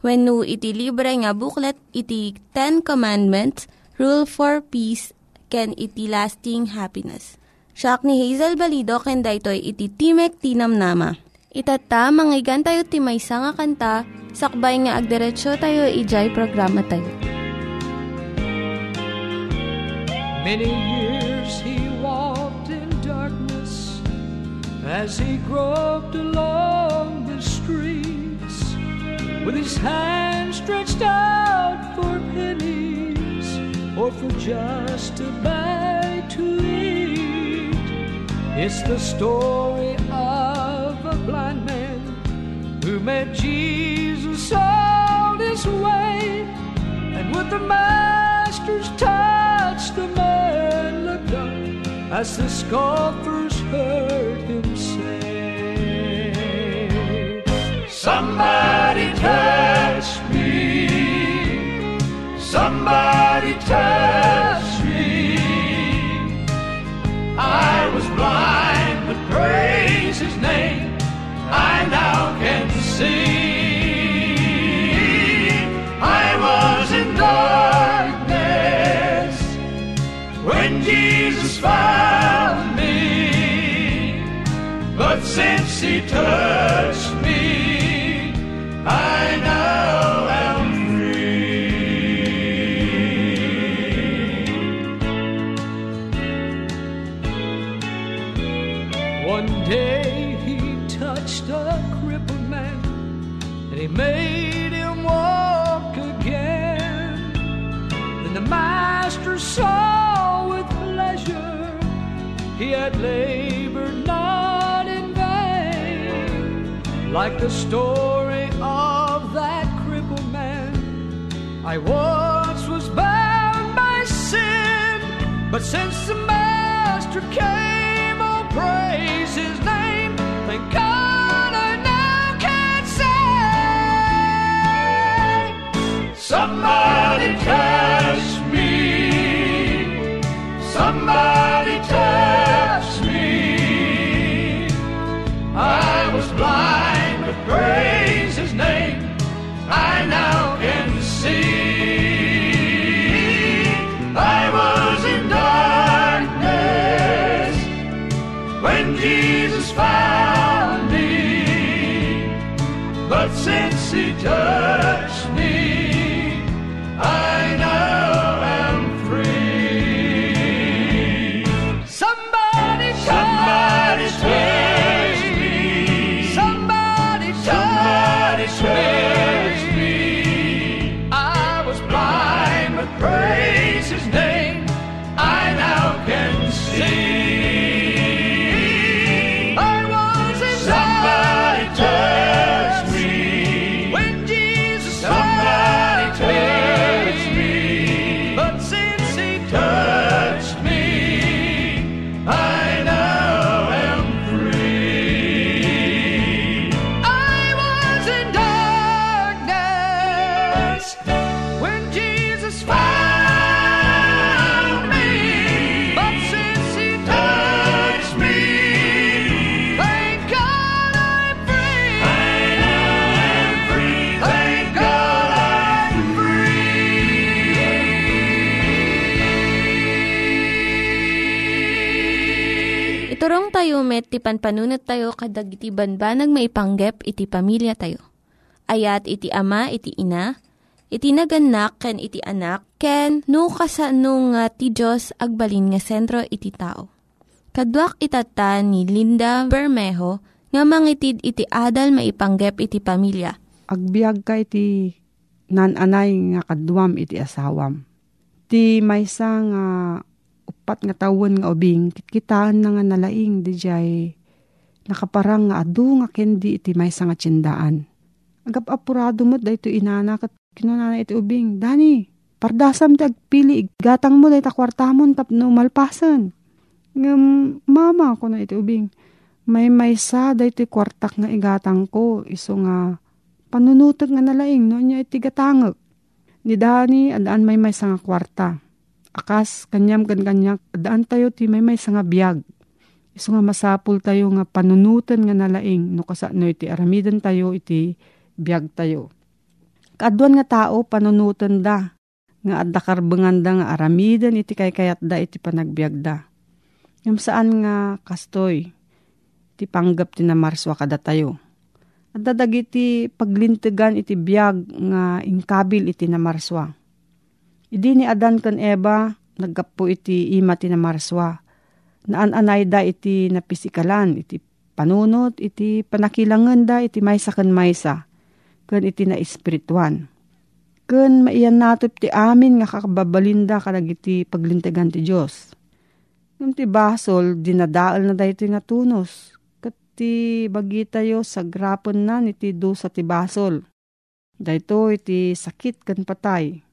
When no iti libre nga booklet, iti Ten Commandments, Rule for Peace, can iti lasting happiness. Siya ni Hazel Balido, ken daytoy iti Timek Tinam Nama. Itata, manggigan tayo timaysa nga kanta, sakbay nga agderetsyo tayo, ijay programa tayo. Many years he walked in darkness as he groped streets with his hand stretched out for pennies or for just a bite to eat. It's the story of a blind man who met Jesus on his way and with the master's touch, the man looked up as the scoffers heard Somebody touch me. Somebody touch me. I was blind, but praise his name. I now can see. I was in darkness when Jesus found me. But since he touched crippled man and he made him walk again. Then the master saw with pleasure he had labored not in vain. Like the story of that crippled man, I once was bound by sin, but since the master came, praise his name. Thank God Somebody touch me. Somebody touch me. I was blind, but praise his name. I now can see. I was in darkness when Jesus found me. But since he touched Met, ti panpanunat tayo kadag iti banbanag maipanggep iti pamilya tayo. Ayat iti ama, iti ina, iti naganak, ken iti anak, ken no, kasano nga ti Diyos agbalin nga sentro iti tao. Kaduak itata ni Linda Bermejo nga mangitid iti adal maipanggep iti pamilya. Agbiag ka iti nananay nga kaduam iti asawam. Ti maysa nga upat nga tawon nga ubing, kitkitaan na nga nalaing di jay nakaparang nga adu nga kendi iti may nga tsindaan. Agap apurado mo dahito inana kat kinunana iti ubing. Dani, pardasam ti agpili, gatang mo dahito kwartamon tapno malpasan. Ngam, mama ko na iti ubing. May maysa dahito kwartak nga igatang ko, iso nga panunutag nga nalaing no niya iti gatangag. Ni Dani, adaan may may nga kwarta akas kanyam kan kanyak daan tayo ti may may nga biyag. Iso nga masapul tayo nga panunutan nga nalaing no kasano iti aramidan tayo iti biyag tayo. Kaadwan nga tao panunutan da nga adda karbengan da nga aramidan iti kay kayat da iti panagbiag da. Ngam saan nga kastoy ti panggap ti namarswa kada tayo. At dadagiti paglintigan iti biyag nga ingkabil iti namarswa Idi ni Adan kan Eva, naggapo iti ima ti namarswa. Naan-anay da iti napisikalan, iti panunot, iti panakilangan da, iti maysa kan maysa. Kan iti na espirituan. Kan maiyan natop ti amin nga kakababalinda kalag iti paglintegan ti Diyos. Nung ti basol, dinadaal na da iti nga tunos. Kat ti bagi tayo sa grapon na iti do sa ti basol. Dahito iti sakit kan patay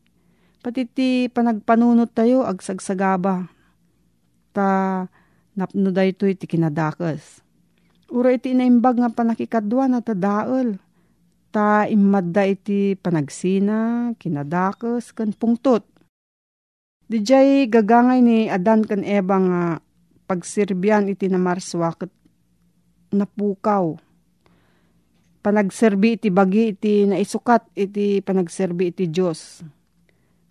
Pati ti panagpanunot tayo agsagsagaba. Ta napno da ito iti kinadakas. Ura iti inaimbag nga panakikadwa na tadaal. Ta imadda iti panagsina, kinadakas, kan pungtot. Dijay gagangay ni Adan kan Eva nga pagsirbyan iti na marswakot napukaw. Panagserbi iti bagi iti naisukat iti panagserbi iti Diyos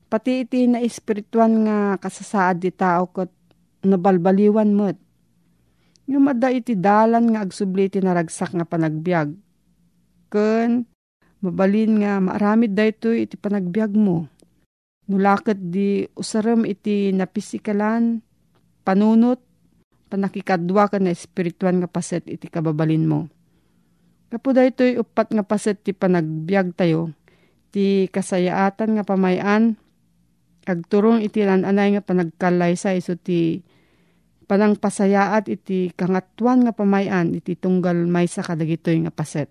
Pati iti na espirituan nga kasasaad di tao kat nabalbaliwan mo't. Yung mada iti dalan nga agsubli iti naragsak nga panagbiag. Ken, mabalin nga maaramid da ito iti panagbiag mo. Nulakot di usaram iti napisikalan, panunot, panakikadwa ka na espirituan nga paset iti kababalin mo. Kapuda ito'y upat nga paset ti panagbiag tayo, ti kasayaatan nga pamayan, Agturong iti anay nga panagkalay sa iso ti panang pasayaat iti kangatuan nga pamayan iti tunggal may sa kadagitoy nga paset.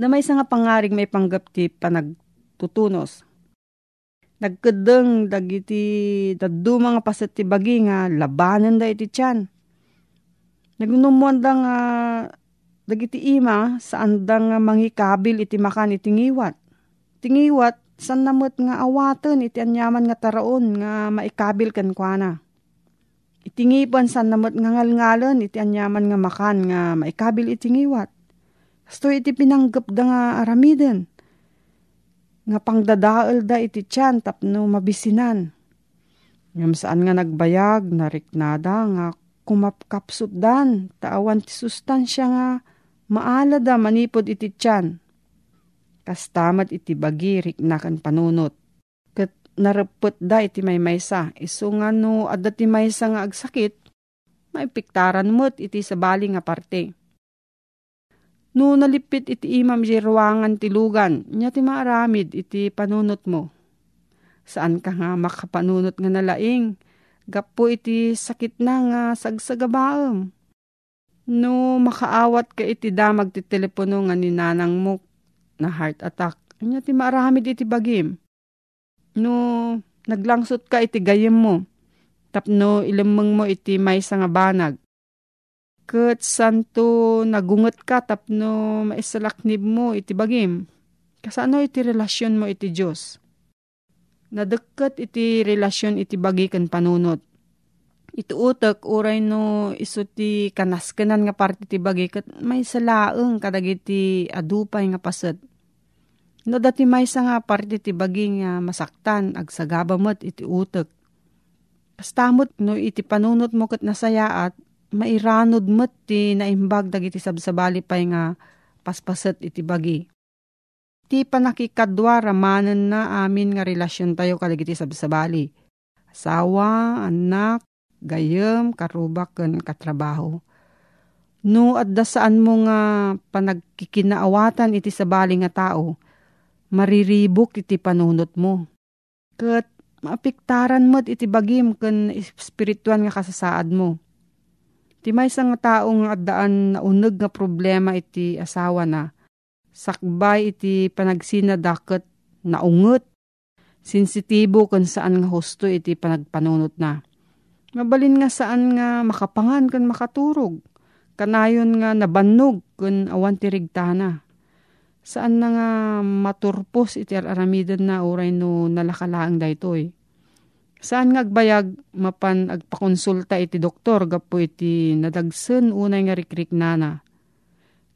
Na may nga pangaring may panggap ti panagtutunos. Nagkedeng dagiti daddu mga paset ti bagi nga labanan da iti tiyan. Nagnumuan da nga dagiti ima saan da nga mangikabil iti makan iti ngiwat. Tingiwat san namot nga awaten iti anyaman nga taraon nga maikabil kan kuana. Itingipan san namot nga ngalngalan iti anyaman nga makan nga maikabil itingiwat. Kasto iti pinanggap da nga aramiden. Nga pangdadaal da iti tiyan tapno mabisinan. Ngam saan nga nagbayag, nariknada nga kumapkapsut dan, taawan ti sustansya nga maala da manipod iti tiyan kastamat iti bagirik na kan panunot. Kat narapot da iti may maysa, iso nga no adda ti maysa nga agsakit, may piktaran mo't iti sabali nga parte. No nalipit iti imam di ruangan ti lugan, niya ti maaramid iti panunot mo. Saan ka nga makapanunot nga nalaing, gapo iti sakit na nga sagsagabaam. No makaawat ka iti damag ti telepono nga ni nanang mo na heart attack. Anya ti maaramid iti bagim. No, naglangsot ka iti gayem mo. Tapno ilamang mo iti may nga banag. Kat santo nagungot ka tapno maisalaknib mo iti bagim. Kasano iti relasyon mo iti Diyos? Nadagkat iti relasyon iti bagi kan panunot. Iti utak uray no iso ti kanaskanan nga parte ti bagi kat may salaeng kadagiti adupay nga paset No dati may nga parte ti baging nga masaktan ag sagabamot iti utek. Kastamot no iti panunot mo kat nasayaat, mairanod met ti naimbag dagiti sabsabali pay nga paspaset iti bagi. Ti panakikadwa ramanan na amin nga relasyon tayo kadagiti sabsabali. Asawa, anak, gayem, karubak, ken katrabaho. No adda saan mo nga panagkikinaawatan iti sabali nga tao, mariribok iti panunot mo. Kat maapiktaran mo iti bagim ken espirituan nga kasasaad mo. Ti may nga taong addaan na uneg nga problema iti asawa na, sakbay iti panagsinadaket na unget, sensitibo kung saan nga husto iti panagpanunot na. Mabalin nga saan nga makapangan kan makaturog, kanayon nga nabannog kun awan tirigtana. Saan na nga maturpos iti aramidan na uray no nalakalaang daytoy. Saan nga agbayag mapan agpakonsulta iti doktor gapo iti nadagsen unay nga rikrik nana.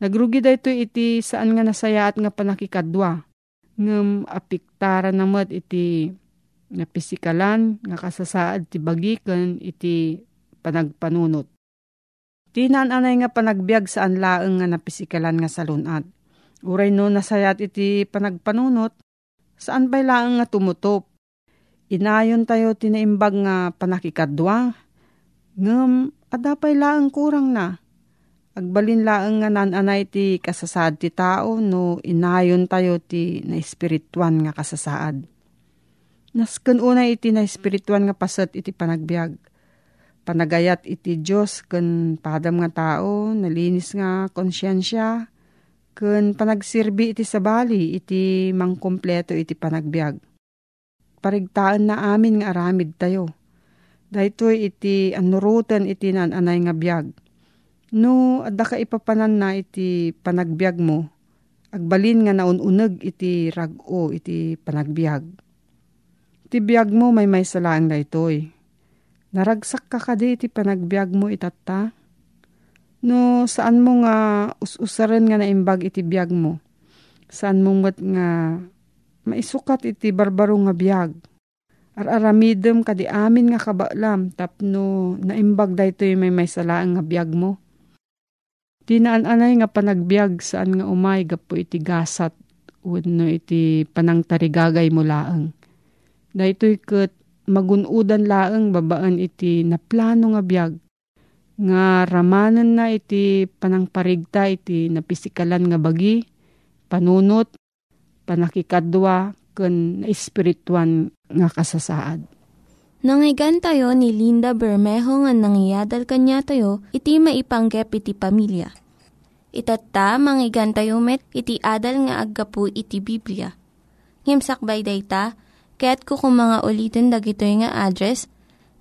Nagrugi dayto iti saan nga nasayaat nga panakikadwa. Ngem apiktara namat iti nga pisikalan nga kasasaad ti bagikan iti panagpanunot. Tinananay nga panagbiag saan laeng nga napisikalan nga salunat. Uray no nasayat iti panagpanunot, saan bay laeng nga tumutop. Inayon tayo tinaimbag nga panakikadwa. Ngem, adapay laeng kurang na. Agbalin laeng nga nananay ti kasasaad ti tao no inayon tayo ti na espirituan nga kasasaad. Nasken unay iti na espirituan nga pasat iti panagbiag. Panagayat iti Diyos ken padam nga tao, nalinis nga konsyensya, ken panagsirbi iti sabali iti mangkompleto iti panagbiag. Parigtaan na amin nga aramid tayo. Daytoy iti anurutan iti nananay nga biag. No, adda ka ipapanan na iti panagbiag mo, agbalin nga naununeg iti rago iti panagbiag. Iti biag mo may may salaang daytoy. Naragsak ka kadi iti panagbiag mo itatta. No, saan mo nga us-usaran nga naimbag iti biag mo? Saan mo mat nga maisukat iti barbaro nga biag? Ar-aramidem kadi amin nga kabalam tapno naimbag daytoy may may salaang nga biag mo. Tinaan-anay nga panagbiag saan nga umay gapo iti gasat wenno iti panangtarigagay mo laeng. Daytoy ket magunudan laeng babaan iti naplano nga biag nga ramanan na iti panangparigta iti napisikalan nga bagi, panunot, panakikadwa, ken espirituan nga kasasaad. Nangyigan tayo ni Linda Bermejo nga nangyadal kanya tayo, iti maipanggep iti pamilya. Itatta, manggigan tayo met, iti adal nga aggapu iti Biblia. Ngimsakbay day ta, kaya't kukumanga ulitin dagito nga address,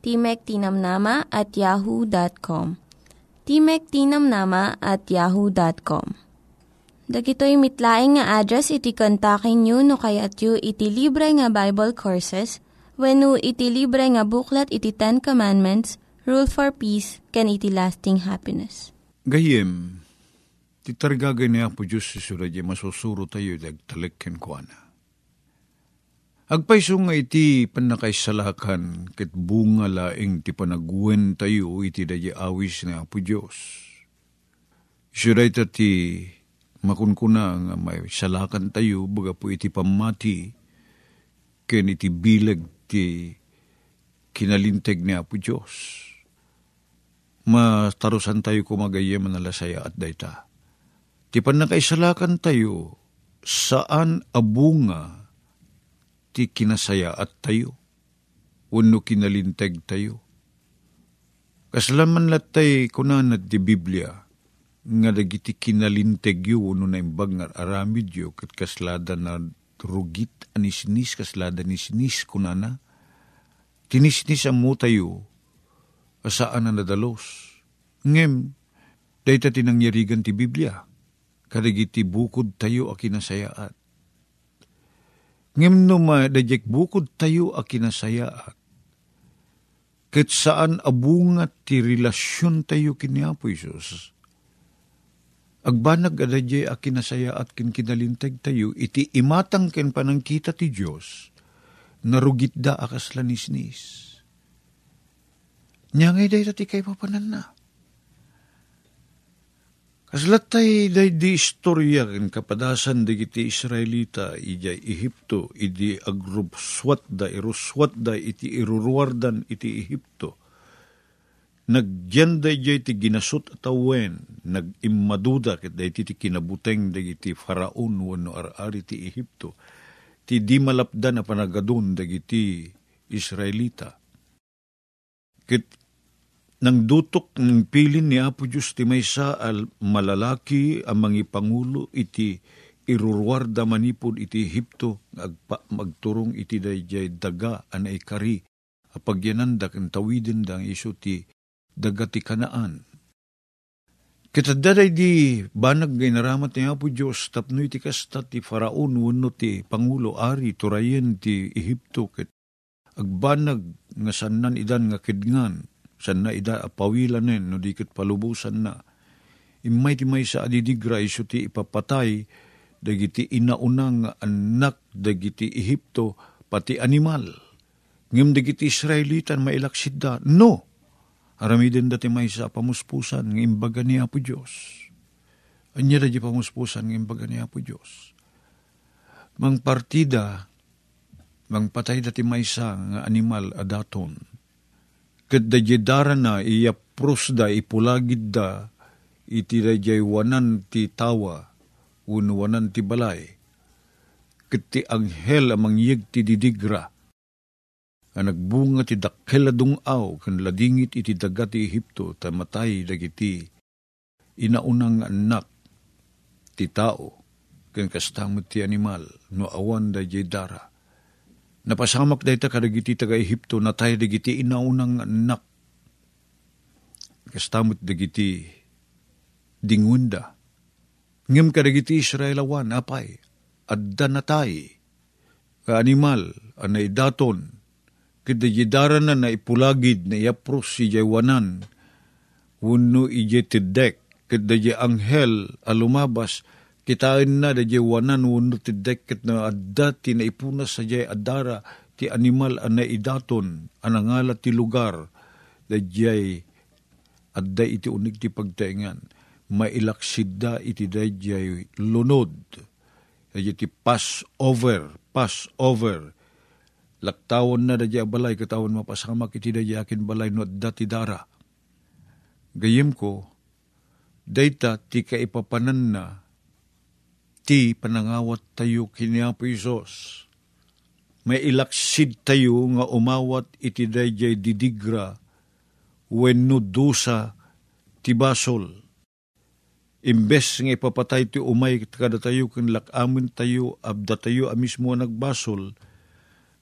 Timek Tinamnama at yahoo.com. Timek Tinamnama at yahoo.com. Dagitoy mitlaing nga address iti kontakin nyo no kayat yu iti libre nga Bible Courses when iti libre nga buklat iti Ten Commandments, Rule for Peace, can iti lasting happiness. Gayem, titargagay niya po Diyos si Suradya masusuro tayo dagtalikin ko na. Agpaiso nga iti panakaisalakan ket bunga laing ti panagwen tayo iti dayi awis nga po Diyos. Isuray ti makunkuna nga may salakan tayo baga po iti pamati ken iti bilag ti kinalinteg ni Apo Diyos. Matarusan tayo kumagayem nalasaya at dayta. Ti panakaisalakan tayo saan abunga ti kinasaya at tayo. Wano kinalinteg tayo. Kaslaman latay kunan di Biblia, nga dagiti kinalinteg yu, wano na imbag nga aramid yu, kat kaslada na rugit anisnis, kaslada nisnis kunana, tinisnis mo tayo, asaan na nadalos. Ngem, Dahita tinangyarigan ti Biblia. Karigiti bukod tayo a kinasayaat. Ngem no ma dajek bukod tayo a kinasayaat. Ket saan abungat ti relasyon tayo kini Apo Isus. Agbanag adadye a kinasayaat kin kinalinteg tayo, iti imatang ken panangkita ti Diyos, narugit da akas lanisnis. Nyangay day ti kay papanan na. Kaslat tay day di istorya ken kapadasan di iti Israelita ijay Ehipto idi agrubswat da iruswat da iti iruruardan iti Ehipto. Nagyan day jay ti ginasot at awen, nag-immaduda ket day ti kinabuteng day iti faraon wano ar-ari ti Ehipto. Ti di malapdan na panagadun day iti Israelita. Ket nang dutok ng pilin ni Apo Diyos ti maysa al malalaki ang mga pangulo iti irurwarda manipod iti Ehipto agpa, magturong iti dayjay daga anay kari apagyananda kan tawiden dang iso ti daga ti kanaan. Kitadaday di banag ngay naramat ni Apo Diyos tapno iti kasta ti faraon wano ti pangulo ari turayen ti Ehipto ket agbanag nga sanan idan nga kidngan san na ida apawilanen no dikit palubusan na. Imay ti may sa adidigra iso ti ipapatay dagiti inaunang anak dagiti Ehipto pati animal. Ngim dagiti Israelitan mailaksid da. No! Aramiden dati may sa pamuspusan ng imbaga ni Apo Diyos. Anya da di pamuspusan ng imbaga ni Apo Diyos. Mang partida, mang patay dati may sa nga animal adaton ket dayedara na iya da ipulagid da iti dayjay wanan ti tawa uno wanan ti balay ket ti anghel amang yeg ti didigra. Ang nagbunga ti dakkel aw kan ladingit iti daga ti Ehipto ta matay dagiti inaunang anak ti tao ken kastamot ti animal no awan da dara Napasamak dayta kadagiti taga Ehipto na tayo dagiti inaunang anak. Kastamot dagiti dingunda. Ngem kadagiti Israelawan apay. Adda na tayo. Ka animal anay daton. Kidayidara na na ipulagid na iapros si jaywanan. Wano ije tidek. Kidayi anghel alumabas kitain na da wanan wano ti deket na adda ti na ipunas sa jay adara ti animal ana idaton anangala ti lugar. Da jay adda iti unig ti pagtaingan. Mailaksid da iti da jay lunod. Da ti pass over pass over laktawon na da jay balay katawon mapasamak iti da akin balay no adda ti dara. Gayem ko dayta ti kaipapanan na ti panangawat tayo kiniapo Isos. May ilaksid tayo nga umawat iti dayjay didigra wenno dusa ti basol. Imbes nga ipapatay ti umay kada tayo kin lakamin tayo abda tayo amismo nagbasol,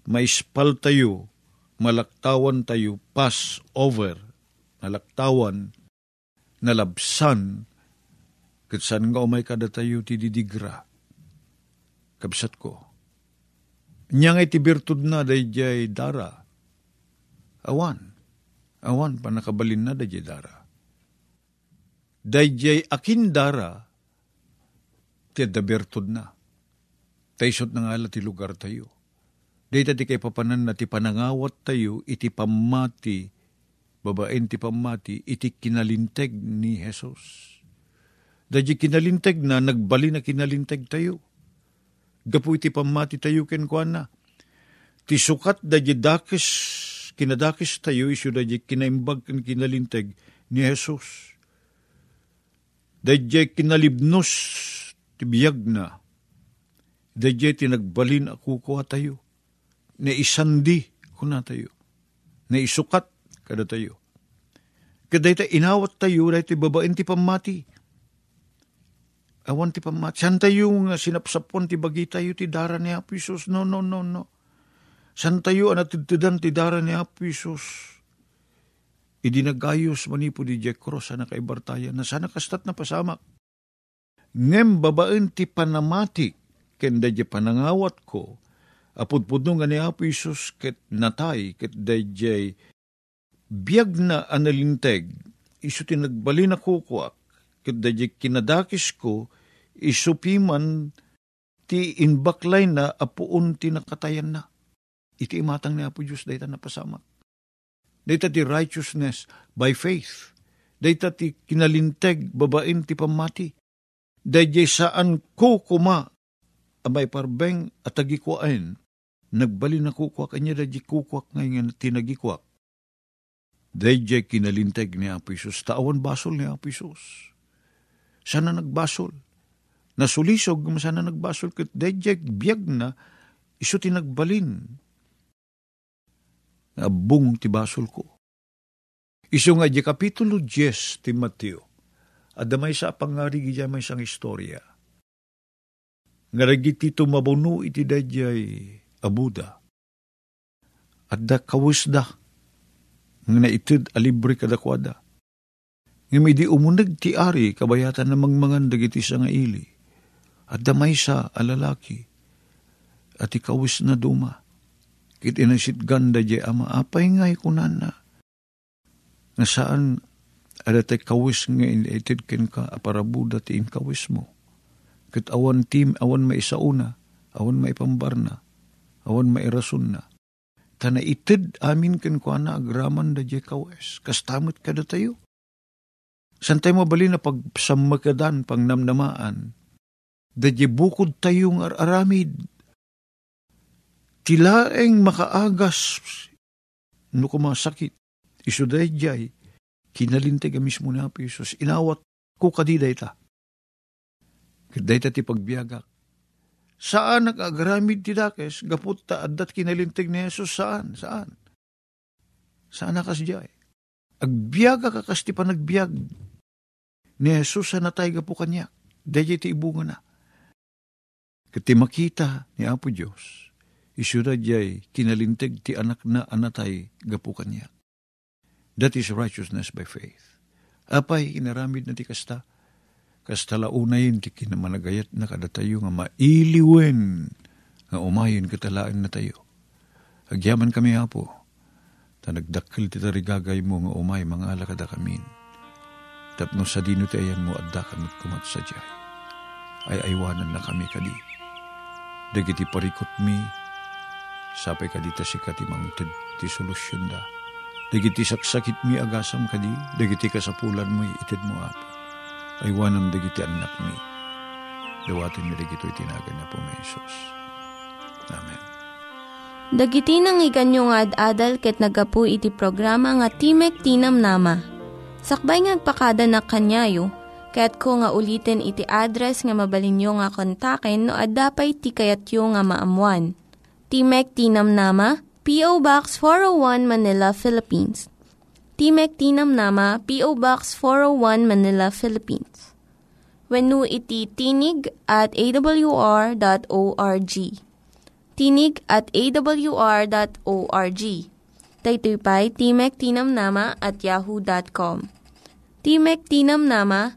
maispal tayo, malaktawan tayo, pass over, nalaktawan, nalabsan, Kat saan nga umay kada tayo ti didigra. Kabsat ko. Nyang iti birtud na dayjay dara. Awan. Awan pa nakabalin na dayjay dara. Dayjay akin dara ti da birtud na. Taysot na nga ti lugar tayo. Dayta ti kay papanan na ti panangawat tayo iti pamati babaen ti pamati iti kinalinteg ni Jesus Dadya kinalinteg na, nagbali na kinalinteg tayo. Gapu iti pamati tayo ken na. Ti sukat dadya dakis, kinadakis tayo, iso dadya kinaimbag ken kinalinteg ni Jesus. Dadya kinalibnos, ti biyag na. Dadya tinagbalin ako ko tayo. Na isandi ko na tayo. Na isukat kada tayo. Kada ita inawat tayo, dahil ti babaen ti pamati Awan ti pamat. Tayo nga sinapsapon ti bagi tayo ti dara ni Apo? No, no, no, no. San tayo anatidtidan ti dara ni Apo Isus? idinagayos manipo di Jack Cross sana kaibartayan na sana kastat na pasamak. Ngem babaen ti panamati kenda di panangawat ko apudpud nga ni Apo ket natay ket dayjay biyag na analinteg iso ti nagbali na kukuak ket dayjay kinadakis ko isupiman ti inbaklay na apuun ti nakatayan na. Iti imatang ni Apo Diyos dayta napasamak. Dayta ti righteousness by faith. Dayta ti kinalinteg babain ti pamati. Dayjay saan ko kuma abay parbeng at agikwain. Nagbali na kukwak kanya dayjay kukwak ngayon tinagikwak. Dayjay kinalinteg ni Apo Isus. Taawan basol ni Apo Isus. Sana nagbasol. Nasulisog sana nagbasol ket dayjay biyag na iso tinagbalin abung ti basol ko. Iso nga di kapitulo 10 ti Mateo. Adamay sa pangari gija may isang istorya. Nga ragiti tumabuno iti dayjay abuda. At da kawis da. Nga naitid alibre kadakwada. Nga may di umunag ti ari kabayatan na mangmangan dagiti sa nga ili. At damay sa alalaki. At ikawis na duma Kit inasit ganda di ama, apay ngay kunan na. Nga saan, ada tay kawis nga inaited ken ka, aparabuda ti kawis mo. Kit awan tim, awan maisauna, awan maipambarna, awan mairasun na. Tana itid amin ken ko agraman da di kawis, kastamot kada tayo. Santay mo bali na pagsamakadan, pang namnamaan, da di bukod tayong ar aramid, tilaeng makaagas no kumasakit. Iso jay, kinalintay ka mismo na Isus, inawat ko kadiday ta. Kaday ta ti pagbiagak. Saan nag-agramid ti dakes, gapot ta adat kinalintig ni Jesus, saan? Saan? Saan nakas jay? Agbiaga ka kas ti panagbiag. Ni Jesus sa natay gapo kanya. Daya ti ibunga na. Kati makita ni Apo Diyos, isura jay kinalinteg ti anak na anatay gapu kanya. That is righteousness by faith. Apay inaramid na ti kasta, kasta launayin ti kinamanagayat na kadatayo nga mailiwen nga umayin katalaan na tayo. Agyaman kami hapo, ta nagdakkel ti tarigagay mo nga umay mga alakada kamin. Tapno sa dino ti ayan mo adda kamit kumat sa jay. Ay aywanan na kami kadi. Dagiti parikot mi, Sapay ka dita si katimang tid ti solusyon da. Dagiti saksakit mi agasam kadi, dagiti kasapulan mo itid mo apo. Aywanam dagiti anak mi. Dawatin mi dagito itinagan na po may Jesus. Amen. Dagiti nang iganyo nga ad-adal ket nagapu iti programa nga Timek Tinam Nama. Sakbay ngagpakada na kanyayo, ket ko nga ulitin iti address nga mabalinyo nga kontaken no ad-dapay tikayatyo nga maamuan. Timek Tinam Nama, P.O. Box 401 Manila, Philippines. Timek Tinam Nama, P.O. Box 401 Manila, Philippines. When iti tinig at awr.org. Tinig at awr.org. Daytoy pa'y Timek Tinam Nama at yahoo.com. Timek Tinam Nama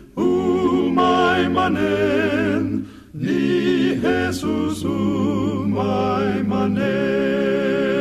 umay manen, ni Jesus umay manen.